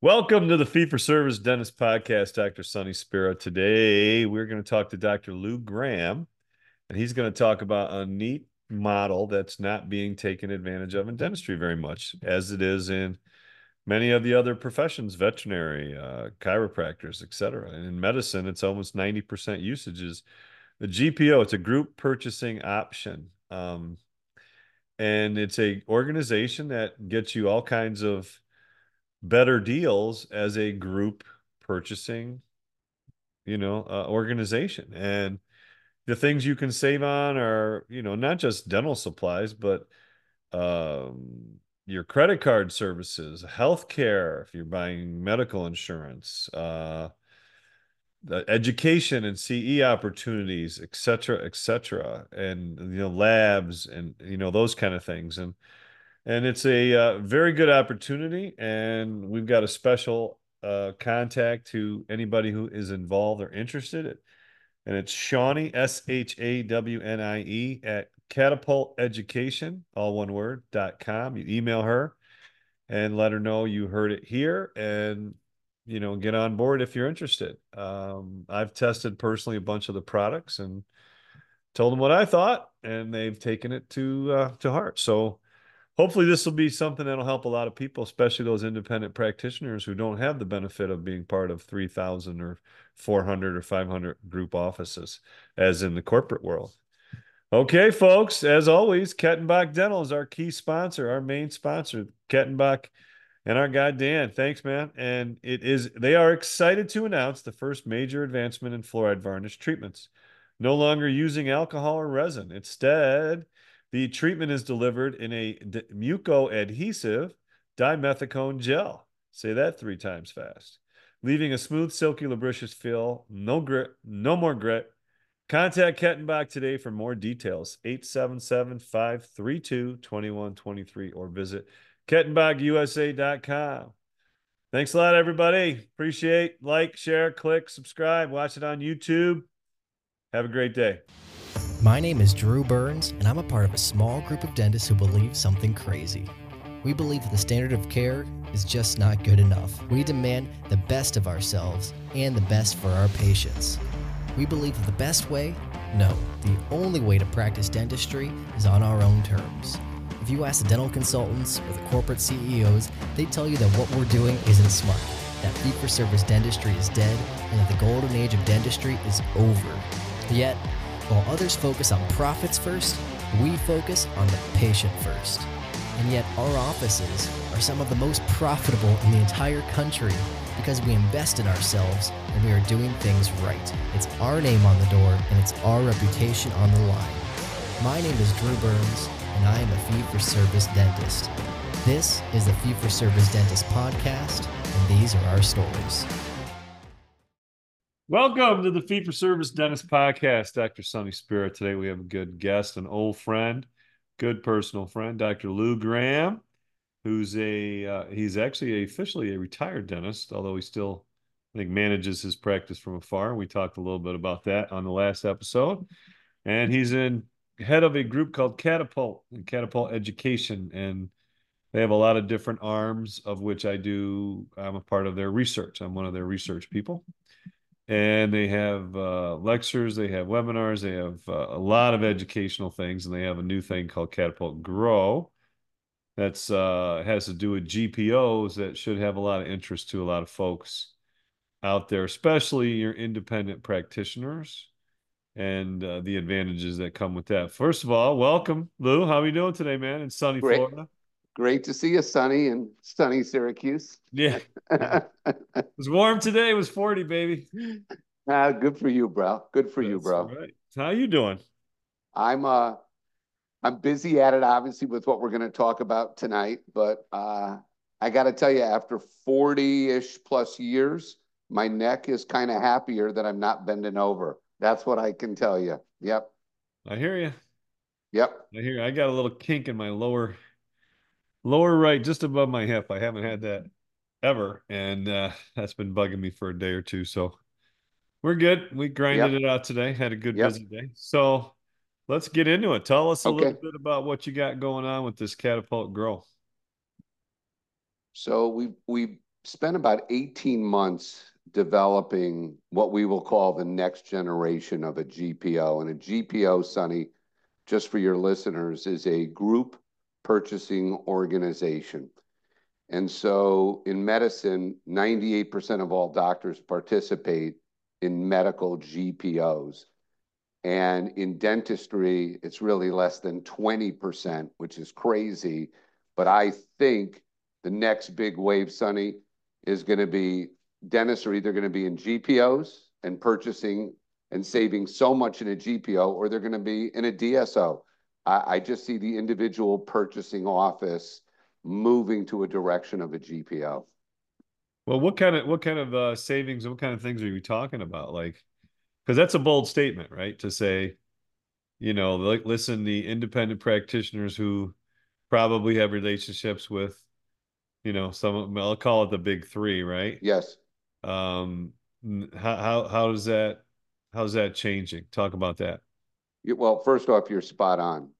Welcome to the Fee for Service Dentist Podcast, Dr. Sonny Spera. Today, we're going to talk to Dr. Lou Graham, and he's going to talk about a neat model that's not being taken advantage of in dentistry very much, as it is in many of the other professions, veterinary, uh, chiropractors, etc. And in medicine, it's almost 90% usage is The GPO, it's a group purchasing option. Um, and it's a organization that gets you all kinds of better deals as a group purchasing you know uh, organization. And the things you can save on are you know not just dental supplies but um, your credit card services healthcare if you're buying medical insurance uh, the education and CE opportunities, et cetera, et cetera, and you know labs and you know those kind of things, and and it's a uh, very good opportunity. And we've got a special uh, contact to anybody who is involved or interested. And it's Shawnie, S H A W N I E, at catapult education, all one word, dot com. You email her and let her know you heard it here and, you know, get on board if you're interested. Um, I've tested personally a bunch of the products and told them what I thought, and they've taken it to uh, to heart. So, hopefully this will be something that'll help a lot of people especially those independent practitioners who don't have the benefit of being part of 3000 or 400 or 500 group offices as in the corporate world. Okay folks as always kettenbach dental is our key sponsor our main sponsor kettenbach and our guy dan. Thanks man. And it is they are excited to announce the first major advancement in fluoride varnish treatments. No longer using alcohol or resin. Instead the treatment is delivered in a d- muco-adhesive dimethicone gel. Say that three times fast. Leaving a smooth, silky, lubricious feel. No grit, no more grit. Contact Kettenbach today for more details. 877-532-2123 or visit kettenbachusa.com. Thanks a lot, everybody. Appreciate, like, share, click, subscribe, watch it on YouTube. Have a great day. My name is Drew Burns, and I'm a part of a small group of dentists who believe something crazy. We believe that the standard of care is just not good enough. We demand the best of ourselves and the best for our patients. We believe that the best way? No, the only way to practice dentistry is on our own terms. If you ask the dental consultants or the corporate CEOs, they tell you that what we're doing isn't smart, that fee for service dentistry is dead, and that the golden age of dentistry is over. Yet, while others focus on profits first, we focus on the patient first. And yet, our offices are some of the most profitable in the entire country because we invest in ourselves and we are doing things right. It's our name on the door and it's our reputation on the line. My name is Drew Burns, and I am a fee for service dentist. This is the Fee for Service Dentist podcast, and these are our stories. Welcome to the Fee for Service Dentist Podcast. Dr. Sonny Spera. Today we have a good guest, an old friend, good personal friend, Dr. Lou Graham, who's a uh, he's actually officially a retired dentist, although he still I think manages his practice from afar. We talked a little bit about that on the last episode, and he's in head of a group called Catapult Catapult Education, and they have a lot of different arms of which I do. I'm a part of their research. I'm one of their research people and they have uh, lectures, they have webinars, they have uh, a lot of educational things, and they have a new thing called Catapult Grow. That's uh, has to do with GPOs that should have a lot of interest to a lot of folks out there, especially your independent practitioners and uh, the advantages that come with that. First of all, welcome, Lou. How are you doing today, man? In sunny Great. Florida. Great to see you, Sonny, and sunny Syracuse. Yeah, it was warm today. It was forty, baby. Ah, good for you, bro. Good for you, bro. Right. How you doing? I'm uh I'm busy at it, obviously, with what we're going to talk about tonight. But uh, I got to tell you, after 40-ish plus years, my neck is kind of happier that I'm not bending over. That's what I can tell you. Yep. I hear you. Yep. I hear. you. I got a little kink in my lower, lower right, just above my hip. I haven't had that ever, and uh, that's been bugging me for a day or two. So we're good. We grinded Yep. it out today. Had a good Yep. busy day. So let's get into it. Tell us a little bit about what you got going on with this catapult grow. So we we spent about 18 months developing what we will call the next generation of a GPO. And a GPO, Sonny, just for your listeners, is a group purchasing organization. And so in medicine, 98% of all doctors participate in medical GPOs. And in dentistry, it's really less than 20%, which is crazy. But I think the next big wave, Sonny, is going to be dentists are either going to be in GPOs and purchasing and saving so much in a GPO, or they're going to be in a DSO. I, I just see the individual purchasing office moving to a direction of a GPO. Well, what kind of what kind of uh, savings? What kind of things are you talking about? Like, because that's a bold statement, right? To say, you know, like listen, the independent practitioners who probably have relationships with, you know, some of I'll call it the big three, right? Yes. Um, how how how does that how's that changing? Talk about that. Well, first off, you're spot on.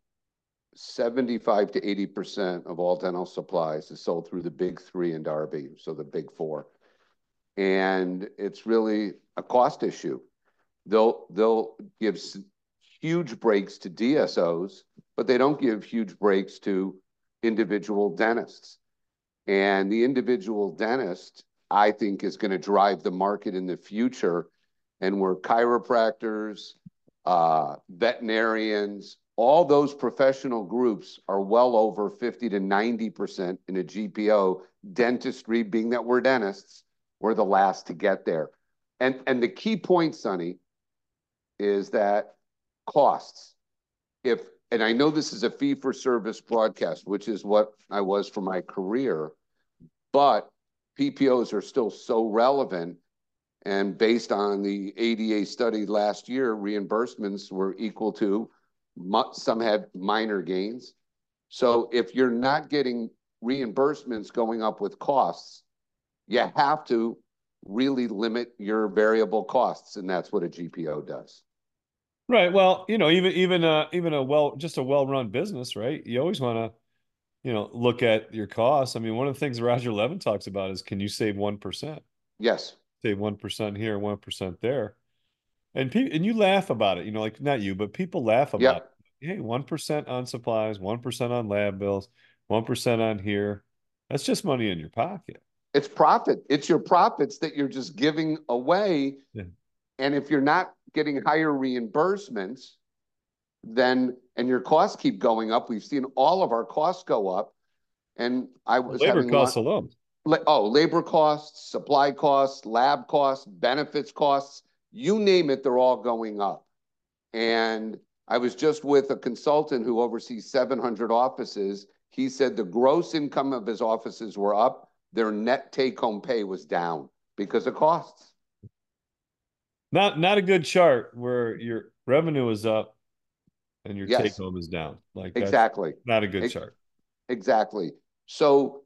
75 to 80% of all dental supplies is sold through the big three in Darby, so the big four. And it's really a cost issue. They'll they'll give huge breaks to DSOs, but they don't give huge breaks to individual dentists. And the individual dentist, I think, is going to drive the market in the future. And where chiropractors, uh, veterinarians, all those professional groups are well over 50 to 90% in a GPO. Dentistry, being that we're dentists, we're the last to get there. And, and the key point, Sonny, is that costs. If, and I know this is a fee for service broadcast, which is what I was for my career, but PPOs are still so relevant. And based on the ADA study last year, reimbursements were equal to, some had minor gains. So if you're not getting reimbursements going up with costs, you have to really limit your variable costs, and that's what a GPO does. Right. Well, you know, even even uh even a well just a well-run business, right? You always want to, you know, look at your costs. I mean, one of the things Roger Levin talks about is can you save 1%? Yes, Save 1% here, 1% there. And pe and you laugh about it, you know, like not you, but people laugh about Yep. it. Hey, 1% on supplies, 1% on lab bills, 1% on here. That's just money in your pocket. it's profit. It's your profits that you're just giving away. Yeah. And if you're not getting higher reimbursements, then, and your costs keep going up, we've seen all of our costs go up. And I was Labor costs alone. Oh, labor costs, supply costs, lab costs, benefits costs, you name it, they're all going up. And I was just with a consultant who oversees seven hundred offices. He said the gross income of his offices were up, their net take-home pay was down because of costs. Not not a good chart where your revenue is up and your Yes. take home is down. Like Exactly. not a good Ex- chart. Exactly. So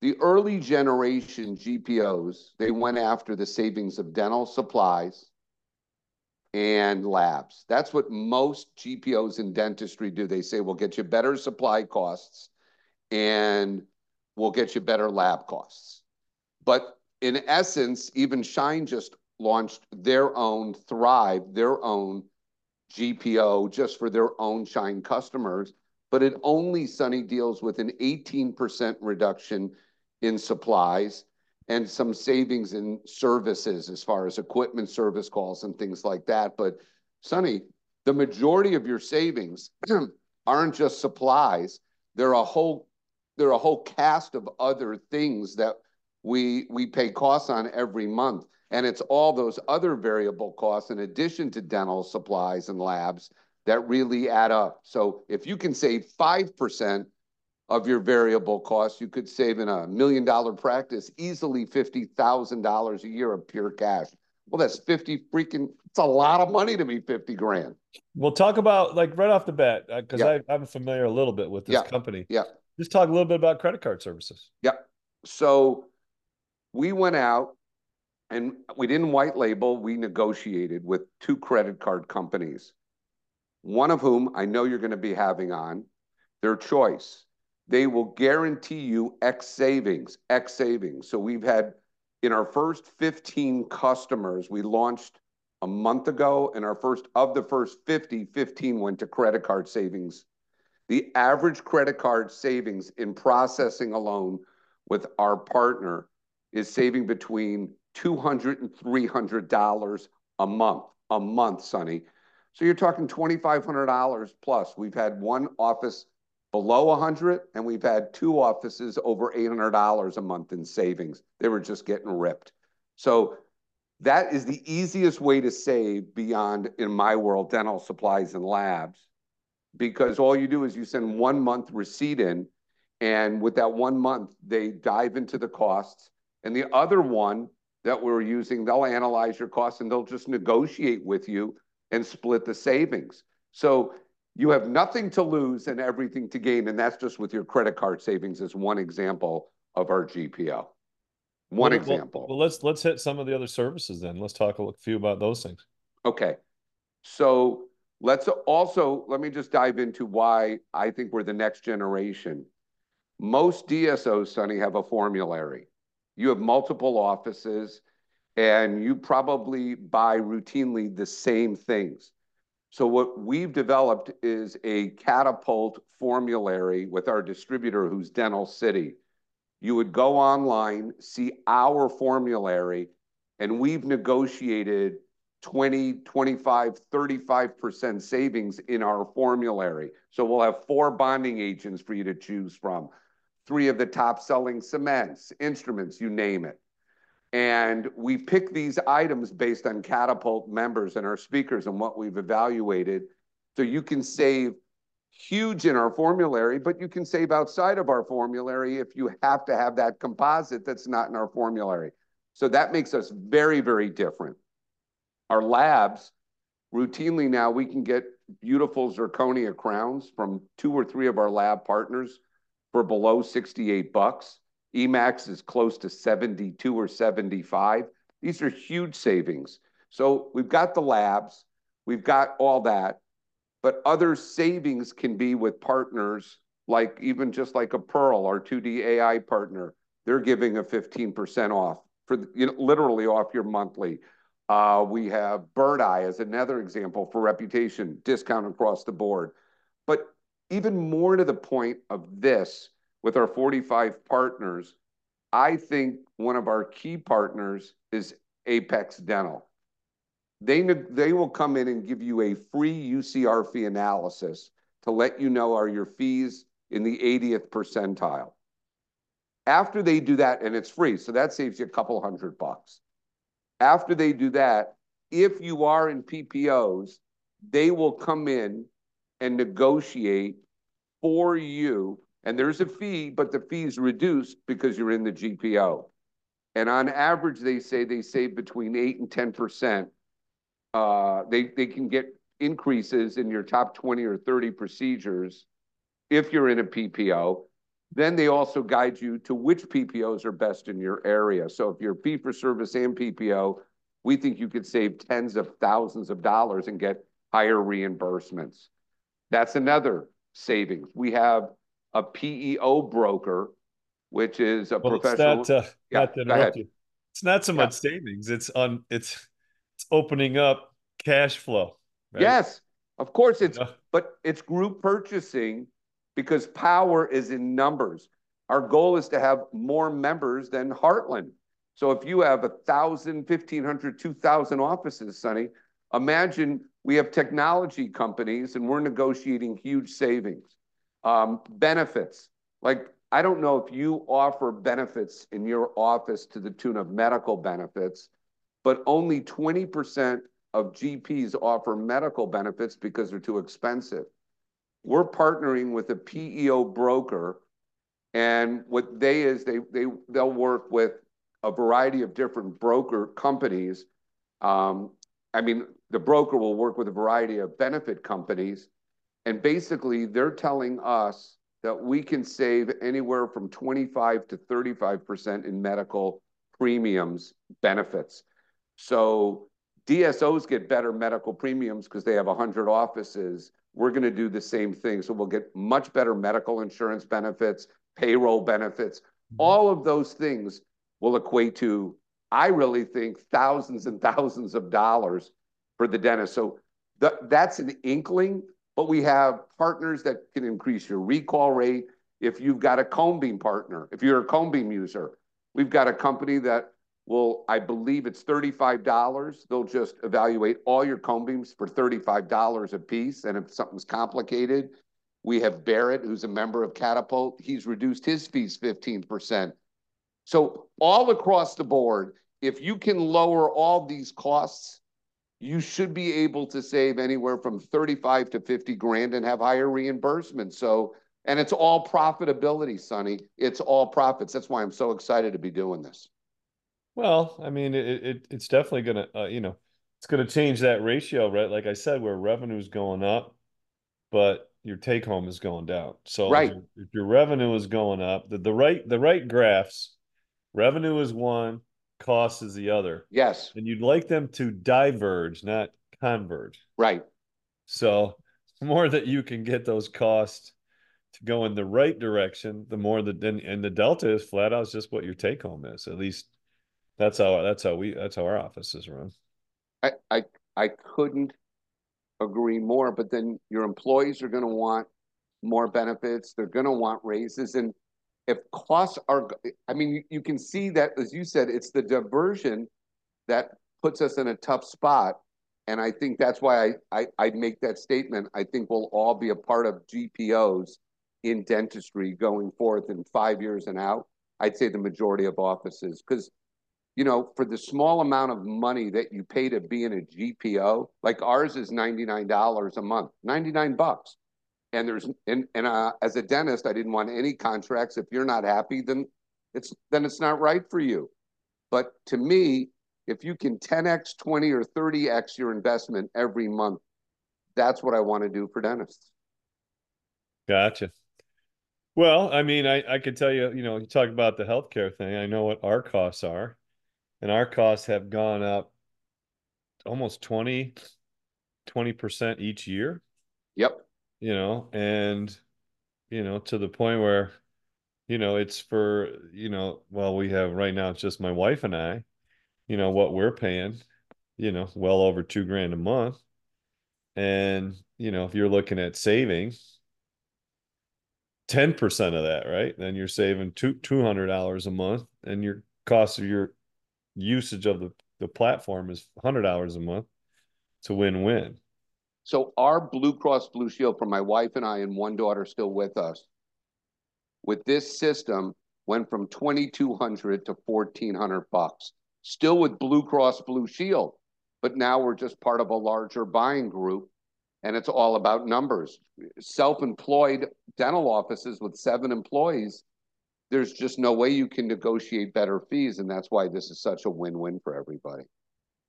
the early generation GPOs, they went after the savings of dental supplies and labs. That's what most GPOs in dentistry do. They say, we'll get you better supply costs and we'll get you better lab costs. But in essence, even Schein just launched their own Thrive, their own GPO just for their own Schein customers but it only, Sonny, deals with an 18% reduction in supplies and some savings in services as far as equipment service calls and things like that. But Sonny, the majority of your savings aren't just supplies. They're a whole, they're a whole cast of other things that we, we pay costs on every month. And it's all those other variable costs in addition to dental supplies and labs that really add up. So if you can save 5%, of your variable costs. You could save in a million-dollar practice easily $50,000 a year of pure cash. Well, that's 50 freaking, it's a lot of money to me, 50 grand. We'll talk about like right off the bat, uh, because Yeah. I'm familiar a little bit with this Yeah. company. Yeah. Just talk a little bit about credit card services. Yeah. So we went out and we didn't white label, we negotiated with two credit card companies. One of whom I know you're going to be having on, their choice. They will guarantee you X savings, X savings. So we've had in our first 15 customers, we launched a month ago, and our first of the first 50, 15 went to credit card savings. The average credit card savings in processing alone with our partner is saving between $200 and $300 a month, a month, Sonny. So you're talking $2,500 plus. We've had one office below 100, and we've had two offices over $800 a month in savings. They were just getting ripped. So that is the easiest way to save beyond, in my world, dental supplies and labs, because all you do is you send one month receipt in, and with that one month, they dive into the costs. And the other one that we're using, they'll analyze your costs and they'll just negotiate with you and split the savings. So you have nothing to lose and everything to gain. And that's just with your credit card savings as one example of our GPO. One Well, well, example. Well, let's let's hit some of the other services then. Let's talk a few about those things. Okay. So let's also, let me just dive into why I think we're the next generation. Most DSOs, Sonny, have a formulary. You have multiple offices, and you probably buy routinely the same things. So what we've developed is a catapult formulary with our distributor, who's Dental City. You would go online, see our formulary, and we've negotiated 20, 25, 35% savings in our formulary. So we'll have four bonding agents for you to choose from, three of the top selling cements, instruments, you name it. And we pick these items based on Catapult members and our speakers and what we've evaluated. So you can save huge in our formulary, but you can save outside of our formulary if you have to have that composite that's not in our formulary. So that makes us very, very different. Our labs, routinely now, we can get beautiful zirconia crowns from two or three of our lab partners for below 68 bucks. EMAX is close to 72 or 75. These are huge savings. So we've got the labs, we've got all that, but other savings can be with partners like even just like a Pearl, our 2D AI partner. They're giving a 15% off for you know, literally off your monthly. Uh, we have Birdeye as another example for reputation, discount across the board. But even more to the point of this, with our 45 partners, I think one of our key partners is Apex Dental. They, they will come in and give you a free UCR fee analysis to let you know are your fees in the 80th percentile. After they do that, and it's free, so that saves you a couple hundred bucks. After they do that, if you are in PPOs, they will come in and negotiate for you and there's a fee, but the fee's reduced because you're in the GPO. And on average, they say they save between 8 and 10%. Uh, they, they can get increases in your top 20 or 30 procedures if you're in a PPO. Then they also guide you to which PPOs are best in your area. So if you're fee for service and PPO, we think you could save tens of thousands of dollars and get higher reimbursements. That's another savings. We have a PEO broker, which is a Well, professional. it's not, uh, Yeah, not to interrupt you. It's not so Yeah. much savings. It's on. It's it's opening up cash flow. right? Yes, of course it's, Yeah. but it's group purchasing because power is in numbers. Our goal is to have more members than Heartland. So if you have a thousand, fifteen hundred, two thousand offices, Sonny, imagine we have technology companies and we're negotiating huge savings. Um, benefits, like I don't know if you offer benefits in your office to the tune of medical benefits, but only 20% of GPs offer medical benefits because they're too expensive. We're partnering with a PEO broker And what they is they they they'll work with a variety of different broker companies. Um, I mean, the broker will work with a variety of benefit companies, and basically they're telling us that we can save anywhere from 25 to 35% in medical premiums benefits. So DSOs get better medical premiums because they have 100 offices. We're going to do the same thing. So we'll get much better medical insurance benefits, payroll benefits. Mm-hmm. All of those things will equate to, I really think, thousands and thousands of dollars for the dentist. So th- that's an inkling but we have partners that can increase your recall rate. If you've got a cone beam partner, if you're a cone beam user, we've got a company that will, I believe it's $35. They'll just evaluate all your cone beams for $35 a piece. And if something's complicated, we have Barrett, who's a member of Catapult. He's reduced his fees 15%. So all across the board, if you can lower all these costs, you should be able to save anywhere from 35 to 50 grand and have higher reimbursement. So, and it's all profitability, Sonny. It's all profits. That's why I'm so excited to be doing this. Well, I mean, it, it it's definitely going to, uh, you know, it's going to change that ratio, right? Like I said, where revenue is going up, but your take home is going down. So right. if, your, if your revenue is going up, the, the right the right graphs, revenue is one, cost is the other. Yes. And you'd like them to diverge, not converge. Right. So the more that you can get those costs to go in the right direction, the more that then and the delta is flat out is just what your take home is. At least that's how that's how we that's how our offices run. I I I couldn't agree more. But then your employees are going to want more benefits. They're going to want raises, and if costs are, I mean, you, can see that, as you said, it's the diversion that puts us in a tough spot. And I think that's why I, I, I make that statement. I think we'll all be a part of GPOs in dentistry going forth in five years and out. I'd say the majority of offices, because you know, for the small amount of money that you pay to be in a GPO, like ours is $99 a month, 99 bucks and there's and and uh, as a dentist, I didn't want any contracts. If you're not happy, then it's then it's not right for you. But to me, if you can 10x, 20 or 30x your investment every month, that's what I want to do for dentists. Gotcha. Well, I mean, I, I could tell you, you know, you talk about the healthcare thing. I know what our costs are, and our costs have gone up almost 20, 20% each year. Yep you know, and you know, to the point where, you know, it's for, you know, well, we have right now it's just my wife and I, you know, what we're paying, you know, well over two grand a month. And, you know, if you're looking at saving 10% of that, right? Then you're saving two $200 a month and your cost of your usage of the, the platform is $100 a month. It's a win-win. So our Blue Cross Blue Shield for my wife and I and one daughter still with us, with this system went from 2200 to 1400 bucks. Still with Blue Cross Blue Shield, but now we're just part of a larger buying group and it's all about numbers. Self-employed dental offices with seven employees, there's just no way you can negotiate better fees and that's why this is such a win-win for everybody.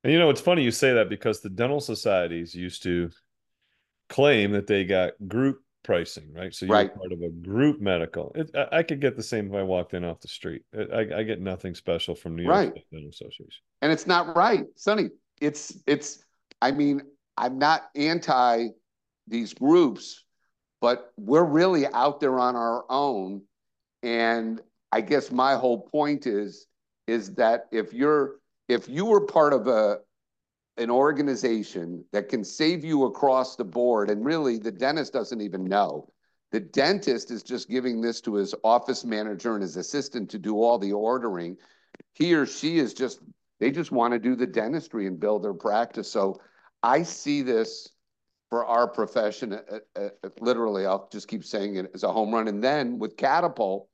And you know, it's funny you say that because the dental societies used to claim that they got group pricing, right? So you're right. part of a group medical. It, I, I, could get the same if I walked in off the street. I, I get nothing special from New York right. State Dental Association. And it's not right, Sonny. It's it's. I mean, I'm not anti these groups, but we're really out there on our own. And I guess my whole point is is that if you're if you were part of a an organization that can save you across the board. And really, the dentist doesn't even know. The dentist is just giving this to his office manager and his assistant to do all the ordering. He or she is just, they just want to do the dentistry and build their practice. So I see this for our profession, uh, uh, uh literally, I'll just keep saying it as a home run. And then with Catapult,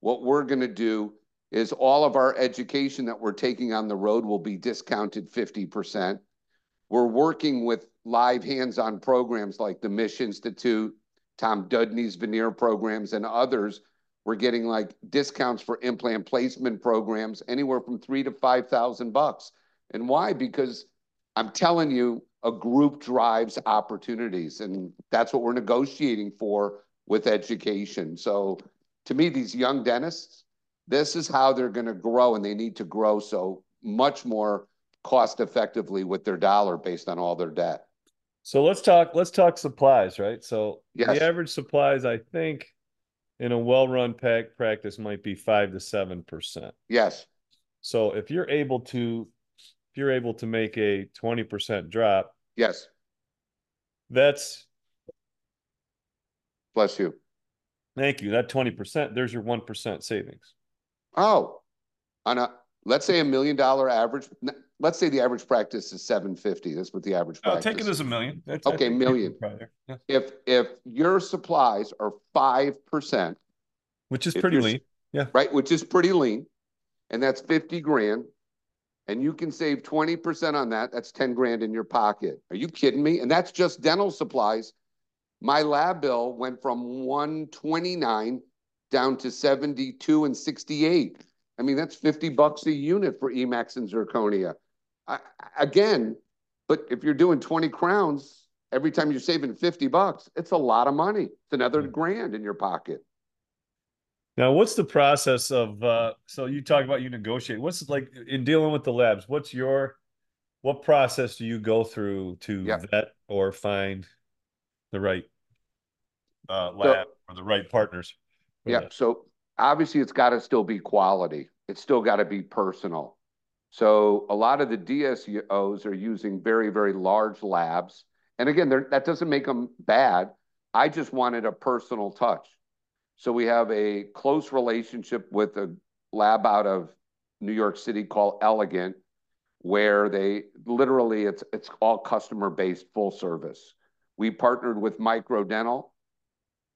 what we're going to do is all of our education that we're taking on the road will be discounted 50%. We're working with live hands-on programs like the Misch Institute, Tom Dudney's veneer programs, and others we're getting like discounts for implant placement programs anywhere from three to five thousand bucks. And why? Because I'm telling you, a group drives opportunities, and that's what we're negotiating for with education. So to me, these young dentists, this is how they're going to grow, and they need to grow so much more cost effectively with their dollar based on all their debt. So let's talk let's talk supplies, right? So Yes. the average supplies, I think, in a well-run pack practice might be five to seven percent. Yes, So if you're able to if you're able to make a 20% drop, yes, that's bless you. thank you. That 20%, there's your 1% savings. Oh, on a, let's say a million dollar average, let's say the average practice is seven fifty. That's what the average oh, I'll practice. take it as a million. That's, Okay, million. Yeah. If, if your supplies are five percent, Which is pretty lean. right, which is pretty lean, and that's fifty grand, and you can save twenty percent on that, that's ten grand in your pocket. Are you kidding me? And that's just dental supplies. My lab bill went from one twenty-nine down to seventy-two and sixty-eight. I mean, that's fifty bucks a unit for Emax and zirconia. I, again, but if you're doing twenty crowns, every time you're saving fifty bucks, it's a lot of money. It's another grand in your pocket. Now, what's the process of uh so you talk about you negotiate. What's like in dealing with the labs, what's your what process do you go through to Yeah. vet or find the right uh lab or the right partners? For Yeah, so obviously it's got to still be quality. It's still got to be personal. So a lot of the DSOs are using very, very large labs. And again, that doesn't make them bad. I just wanted a personal touch. So we have a close relationship with a lab out of New York City called Elegant, where they literally it's it's all customer based, full service. We partnered with Microdental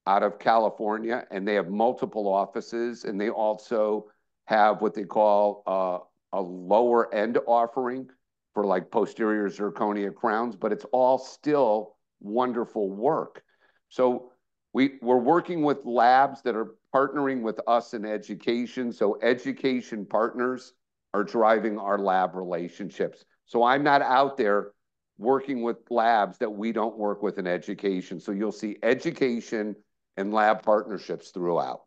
out of California, and they have multiple offices, and they also have what they call uh, a lower end offering for like posterior zirconia crowns, but it's all still wonderful work. So we, we're working with labs that are partnering with us in education. So education partners are driving our lab relationships. So I'm not out there working with labs that we don't work with in education. So you'll see education and lab partnerships throughout.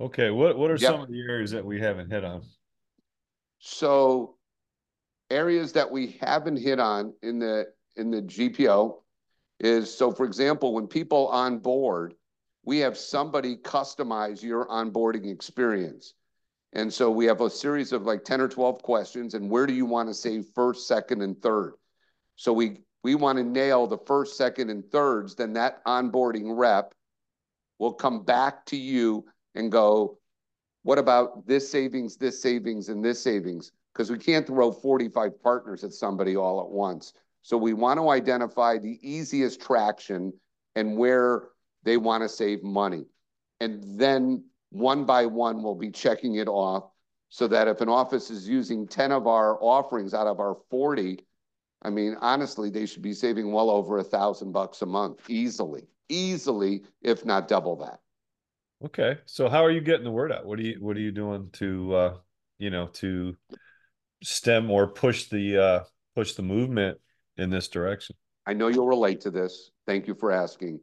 Okay, what what are Yep. some of the areas that we haven't hit on? So areas that we haven't hit on in the in the GPO is so for example, when people on board, we have somebody customize your onboarding experience. And so we have a series of like 10 or 12 questions and where do you want to save first, second, and third? So we we want to nail the first, second, and thirds, then that onboarding rep will come back to you and go, what about this savings, this savings, and this savings? Because we can't throw 45 partners at somebody all at once. So we want to identify the easiest traction and where they want to save money. And then one by one, we'll be checking it off so that if an office is using 10 of our offerings out of our 40, I mean, honestly, they should be saving well over a thousand bucks a month easily, easily, if not double that. Okay, so how are you getting the word out? What are you what are you doing to uh you know to stem or push the uh push the movement in this direction? I know you'll relate to this. Thank you for asking.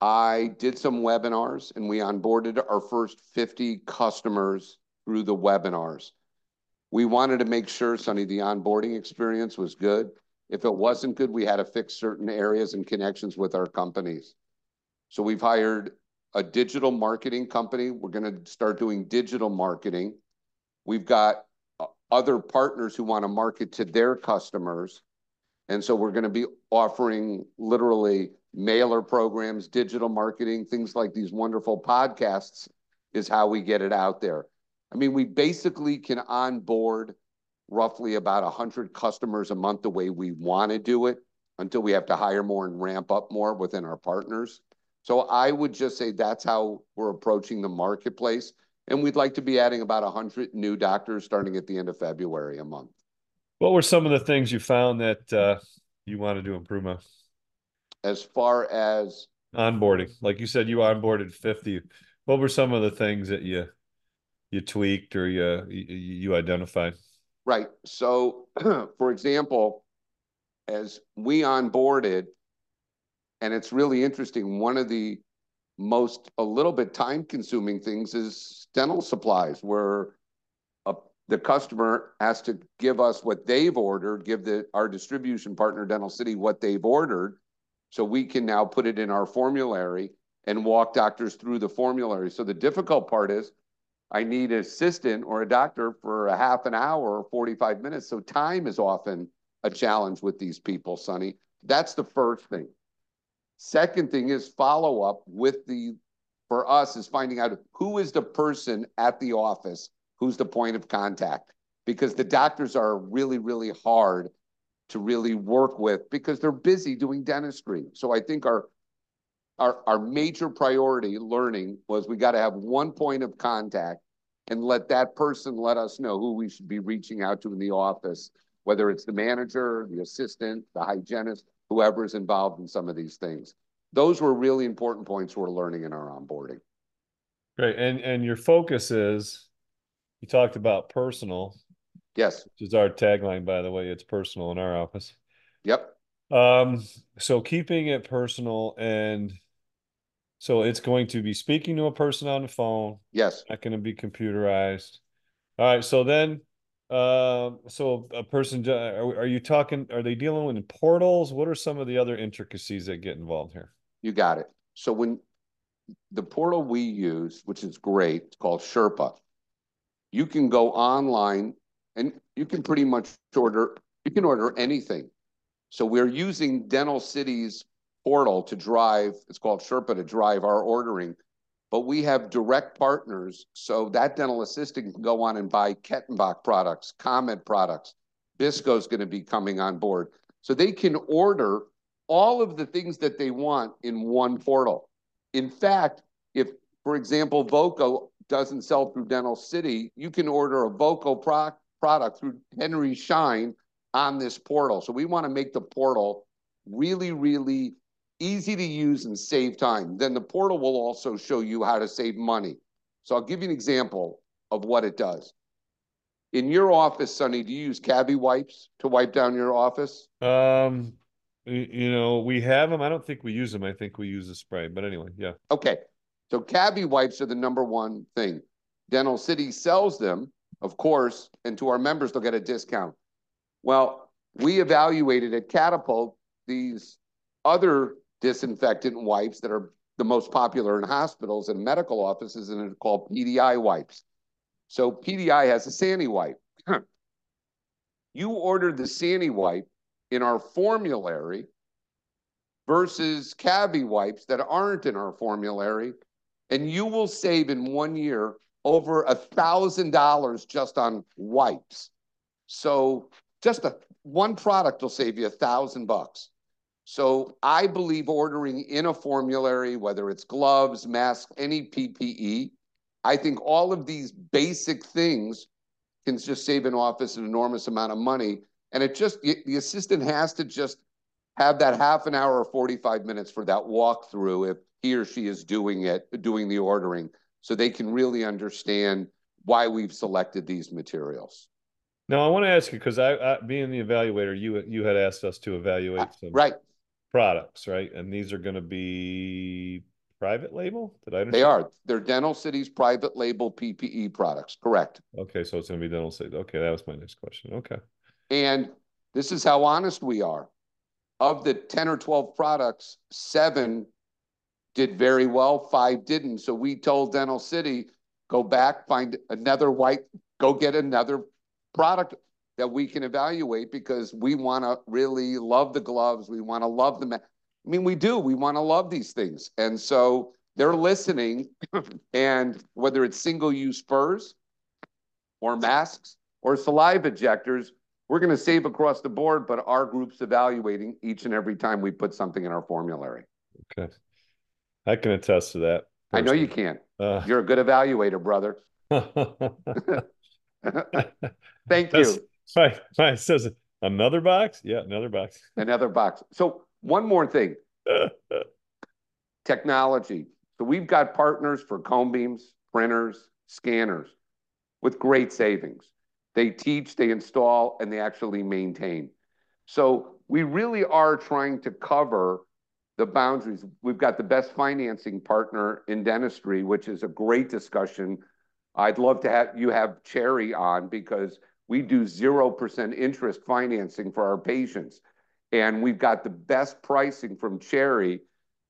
I did some webinars and we onboarded our first 50 customers through the webinars. We wanted to make sure, Sonny, the onboarding experience was good. If it wasn't good, we had to fix certain areas and connections with our companies. So we've hired a digital marketing company. We're going to start doing digital marketing. We've got uh, other partners who want to market to their customers. And so we're going to be offering literally mailer programs, digital marketing, things like these wonderful podcasts is how we get it out there. I mean, we basically can onboard roughly about 100 customers a month the way we want to do it until we have to hire more and ramp up more within our partners. So I would just say that's how we're approaching the marketplace. And we'd like to be adding about 100 new doctors starting at the end of February a month. What were some of the things you found that uh you wanted to improve on? As far as Onboarding, like you said, you onboarded 50. what were some of the things that you you tweaked or you you, you identified? Right. So, for example, as we onboarded, and it's really interesting, one of the most a little bit time consuming things is dental supplies, where the customer has to give us what they've ordered, give our distribution partner, Dental City, what they've ordered, so we can now put it in our formulary and walk doctors through the formulary. So the difficult part is I need an assistant or a doctor for a half an hour or 45 minutes. So time is often a challenge with these people, Sonny. That's the first thing. Second thing is follow up with the, for us, is finding out who is the person at the office who's the point of contact. Because the doctors are really, really hard to really work with because they're busy doing dentistry. So I think our our, our major priority learning was we got to have one point of contact and let that person let us know who we should be reaching out to in the office, whether it's the manager, the assistant, the hygienist, whoever is involved in some of these things. Those were really important points we're learning in our onboarding. Great. And and your focus is you talked about personal. Yes. Which is our tagline, by the way. It's personal in our office. Yep. Um, so keeping it personal and so it's going to be speaking to a person on the phone. Yes. Not going to be computerized. All right. So then, uh, so a person, are, are you talking, are they dealing with portals? What are some of the other intricacies that get involved here? You got it. So when the portal we use, which is great, it's called Sherpa, you can go online and you can pretty much order, you can order anything. So we're using Dental City's portal to drive, it's called Sherpa to drive our ordering. But we have direct partners. So that dental assistant can go on and buy Kettenbach products, Komet products. Bisco is going to be coming on board. So they can order all of the things that they want in one portal. In fact, if, for example, Voco doesn't sell through Dental City, you can order a Voco pro- product through Henry Schein on this portal. So we want to make the portal really, really easy to use and save time. Then the portal will also show you how to save money. So I'll give you an example of what it does. In your office, Sonny, do you use cavi wipes to wipe down your office? Um, you know, we have them. I don't think we use them. I think we use a spray. But anyway, yeah. Okay. So cavi wipes are the number one thing. Dental City sells them, of course, and to our members, they'll get a discount. Well, we evaluated at Catapult these other disinfectant wipes that are the most popular in hospitals and medical offices, and it's called PDI wipes. So PDI has a Sani wipe. you order the Sani wipe in our formulary versus Cavi wipes that aren't in our formulary, and you will save in one year over a thousand dollars just on wipes. So just a one product will save you a thousand bucks. So I believe ordering in a formulary, whether it's gloves, masks, any PPE, I think all of these basic things can just save an office an enormous amount of money. And it just, the assistant has to just have that half an hour or 45 minutes for that walkthrough if he or she is doing it, doing the ordering, so they can really understand why we've selected these materials. Now, I want to ask you because I, I, being the evaluator, you you had asked us to evaluate ah, some right products, right? And these are going to be private label? Did I understand? They are. They're Dental City's private label PPE products. Correct. Okay, so it's going to be Dental City. Okay, that was my next question. Okay. And this is how honest we are. Of the 10 or 12 products, seven did very well, five didn't. So we told Dental City, go back, find another white, go get another product that we can evaluate because we want to really love the gloves. We want to love them. I mean, we do. We want to love these things. And so they're listening. and whether it's single use furs or masks or saliva ejectors, we're going to save across the board, but our group's evaluating each and every time we put something in our formulary. Okay. I can attest to that. Personally. I know you can. Uh, You're a good evaluator, brother. Thank you. Right. Right. Says another box. Yeah, another box. Another box. So one more thing. Technology. So we've got partners for cone beams, printers, scanners with great savings. They teach, they install, and they actually maintain. So we really are trying to cover the boundaries. We've got the best financing partner in dentistry, which is a great discussion. I'd love to have you have Cherry on because we do 0% interest financing for our patients. And we've got the best pricing from Cherry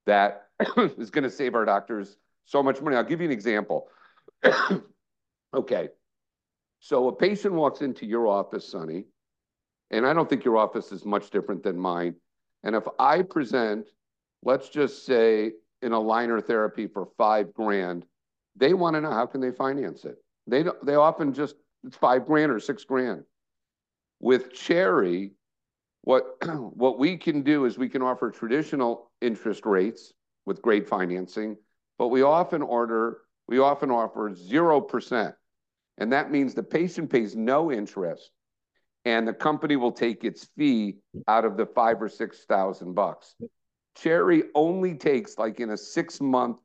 that is going to save our doctors so much money. I'll give you an example. Okay. So a patient walks into your office, Sonny, and I don't think your office is much different than mine. And if I present, let's just say, an aligner therapy for five grand, they want to know how can they finance it. They they often just it's five grand or six grand. With Cherry, what what we can do is we can offer traditional interest rates with great financing, but we often order we often offer zero percent, and that means the patient pays no interest, and the company will take its fee out of the five or six thousand bucks. Cherry only takes like in a six month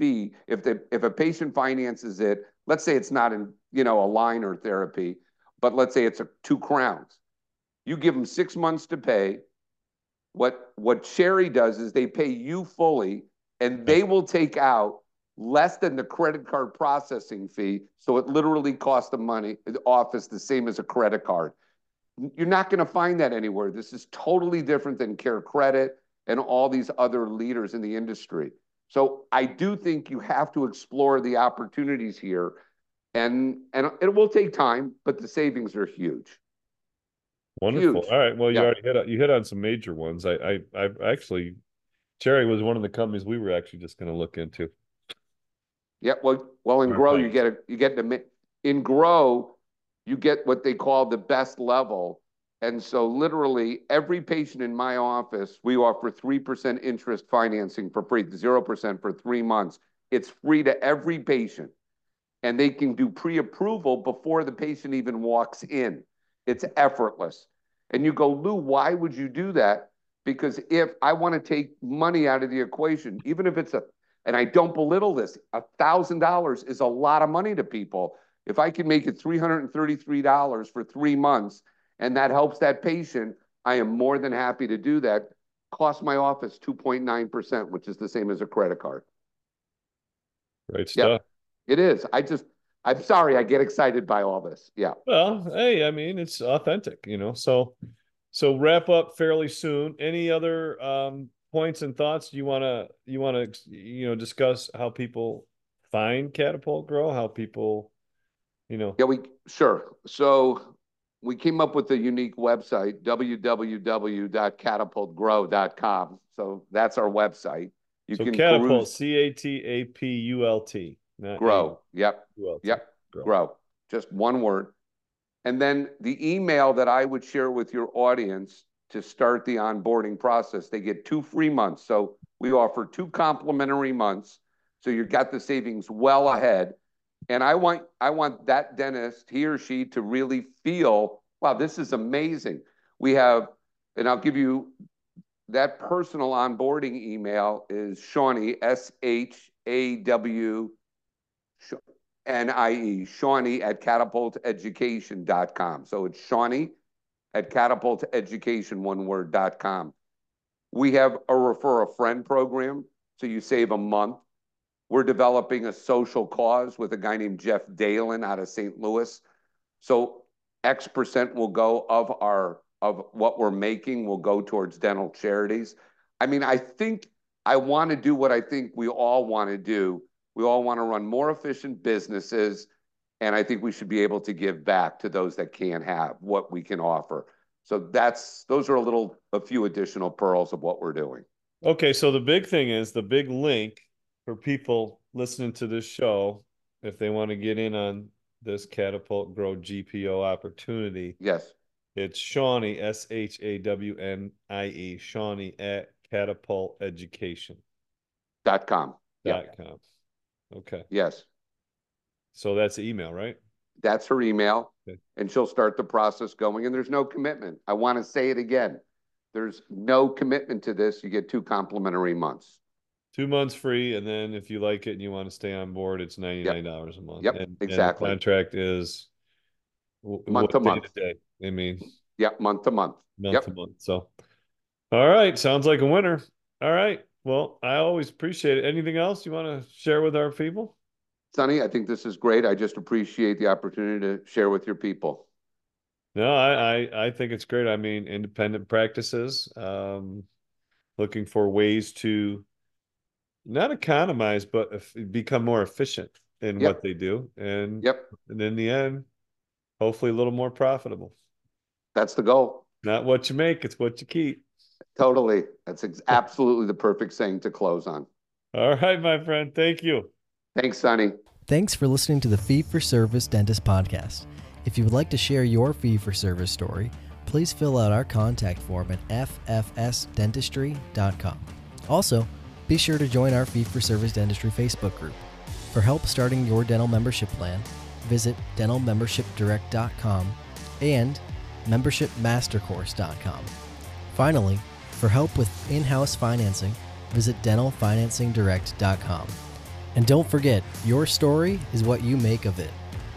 fee if the if a patient finances it. Let's say it's not in you know a liner therapy, but let's say it's a two crowns. You give them six months to pay. What what Cherry does is they pay you fully, and they will take out less than the credit card processing fee. So it literally costs the money the office the same as a credit card. You're not going to find that anywhere. This is totally different than CareCredit and all these other leaders in the industry. So I do think you have to explore the opportunities here, and and it will take time, but the savings are huge. Wonderful. Huge. All right. Well, you Yeah. already hit on, you hit on some major ones. I I I actually Cherry was one of the companies we were actually just going to look into. Yeah, well, well, in Our Grow, you get a, you get the, in Grow, you get what they call the best level. And so literally every patient in my office, we offer 3% interest financing for free, 0% for three months. It's free to every patient. And they can do pre-approval before the patient even walks in. It's effortless. And you go, Lou, why would you do that? Because if I want to take money out of the equation, even if it's a and I don't belittle this. $1,000 is a lot of money to people. If I can make it $333 for three months and that helps that patient, I am more than happy to do that. Cost my office 2.9%, which is the same as a credit card. Great Yeah. stuff. It is. I just, I'm sorry, I get excited by all this. Yeah. Well, hey, I mean, it's authentic, you know. So, so wrap up fairly soon. Any other um, points and thoughts you want to you want to you know discuss how people find Catapult Grow, how people, you know. Yeah, we, sure. So we came up with a unique website, www.catapultgrow.com. So that's our website. You so can Catapult, C A T A P U L T, grow. Yep. A-U-L-T. Yep. Grow. Grow. Just one word. And then the email that I would share with your audience to start the onboarding process, they get two free months. So we offer two complimentary months. So you've got the savings well ahead. And I want I want that dentist, he or she, to really feel, wow, this is amazing. We have, and I'll give you that personal onboarding email is Shawnie, S H A W N-I-E, Shawnie at catapulteducation.com. So it's Shawnie at catapulteducation, one word, dot com. We have a refer a friend program, so you save a month. We're developing a social cause with a guy named Jeff Dalen out of St. Louis. So X percent will go of our of what we're making will go towards dental charities. I mean, I think I want to do what I think we all want to do. We all want to run more efficient businesses, and I think we should be able to give back to those that can't have what we can offer. So that's those are a little a few additional pearls of what we're doing. Okay, so the big thing is the big link for people listening to this show, if they want to get in on this Catapult Grow GPO opportunity, Yes. it's Shawnie, S H A W N I E, Shawnie at catapulteducation.com. Dot com. dot com. Okay. Yes. So that's the email, right? That's her email, Okay. and she'll start the process going. And there's no commitment. I want to say it again. There's no commitment to this. You get two complimentary months. Two months free, and then if you like it and you want to stay on board, it's ninety nine dollars a month. Yep, and, exactly. And the contract is Month to day month. day? I mean, Yep, month to month. month Yep. to month. So, all right, sounds like a winner. All right. Well, I always appreciate it. Anything else you want to share with our people? Sonny, I think this is great. I just appreciate the opportunity to share with your people. No, I, I I think it's great. I mean, independent practices, um, looking for ways to not economize, but eff- become more efficient in Yep. what they do, and Yep, and in the end, hopefully a little more profitable. that's the goal. Not what you make, it's what you keep. Totally. That's ex- absolutely the perfect saying to close on. All right, my friend. Thank you. Thanks, Sonny. Thanks for listening to the Fee for Service Dentist Podcast. If you would like to share your fee for service story, please fill out our contact form at ffsdentistry.com. Also, be sure to join our Fee for Service Dentistry Facebook group. For help starting your dental membership plan, visit dentalmembershipdirect.com and membershipmastercourse.com. Finally, for help with in house financing, visit dentalfinancingdirect.com. And don't forget, your story is what you make of it.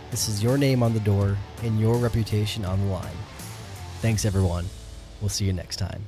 This is your name on the door and your reputation on the line. Thanks, everyone. We'll see you next time.